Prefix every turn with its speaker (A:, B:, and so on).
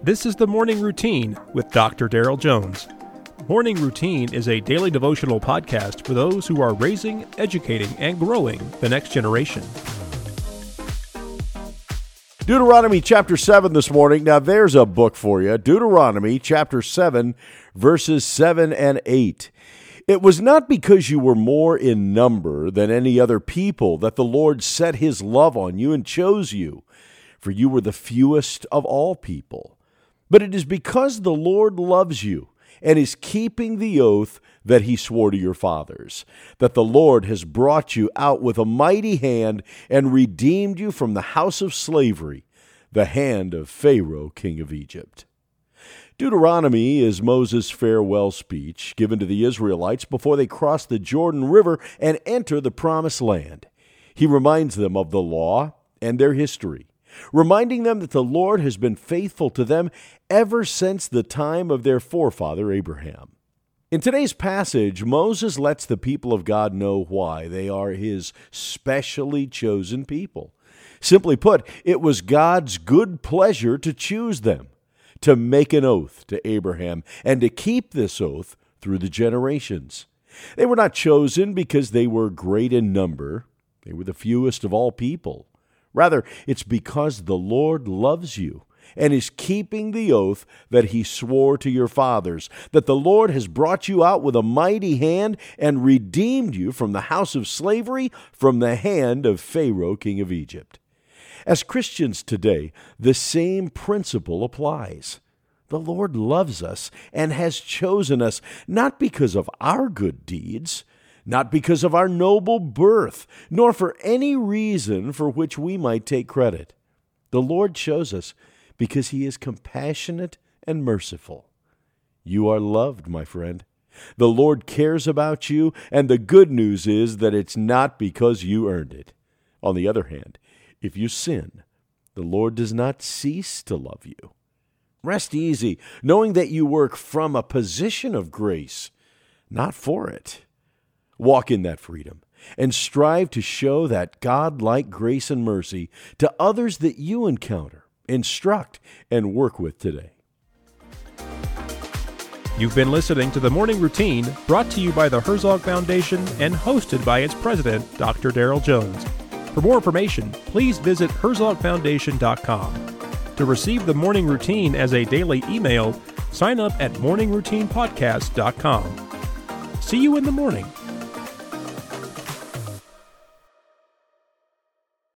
A: This is the Morning Routine with Dr. Darrell Jones. Morning Routine is a daily devotional podcast for those who are raising, educating, and growing the next generation.
B: Deuteronomy chapter 7 this morning. Now, there's a book for you. Deuteronomy chapter 7, verses 7 and 8. It was not because you were more in number than any other people that the Lord set his love on you and chose you, for you were the fewest of all people. But it is because the Lord loves you and is keeping the oath that he swore to your fathers, that the Lord has brought you out with a mighty hand and redeemed you from the house of slavery, the hand of Pharaoh, king of Egypt. Deuteronomy is Moses' farewell speech given to the Israelites before they cross the Jordan River and enter the Promised Land. He reminds them of the law and their history reminding them that the Lord has been faithful to them ever since the time of their forefather Abraham. In today's passage, Moses lets the people of God know why they are his specially chosen people. Simply put, it was God's good pleasure to choose them, to make an oath to Abraham, and to keep this oath through the generations. They were not chosen because they were great in number, they were the fewest of all people. Rather, it's because the Lord loves you and is keeping the oath that he swore to your fathers, that the Lord has brought you out with a mighty hand and redeemed you from the house of slavery, from the hand of Pharaoh, king of Egypt. As Christians today, the same principle applies. The Lord loves us and has chosen us not because of our good deeds, not because of our noble birth, nor for any reason for which we might take credit. The Lord chose us because He is compassionate and merciful. You are loved, my friend. The Lord cares about you, and the good news is that it's not because you earned it. On the other hand, if you sin, the Lord does not cease to love you. Rest easy, knowing that you work from a position of grace, not for it. Walk in that freedom and strive to show that God like grace and mercy to others that you encounter, instruct, and work with today.
A: You've been listening to the Morning Routine brought to you by the Herzog Foundation and hosted by its president, Dr. Darrell Jones. For more information, please visit herzogfoundation.com. To receive the Morning Routine as a daily email, sign up at morningroutinepodcast.com. See you in the morning.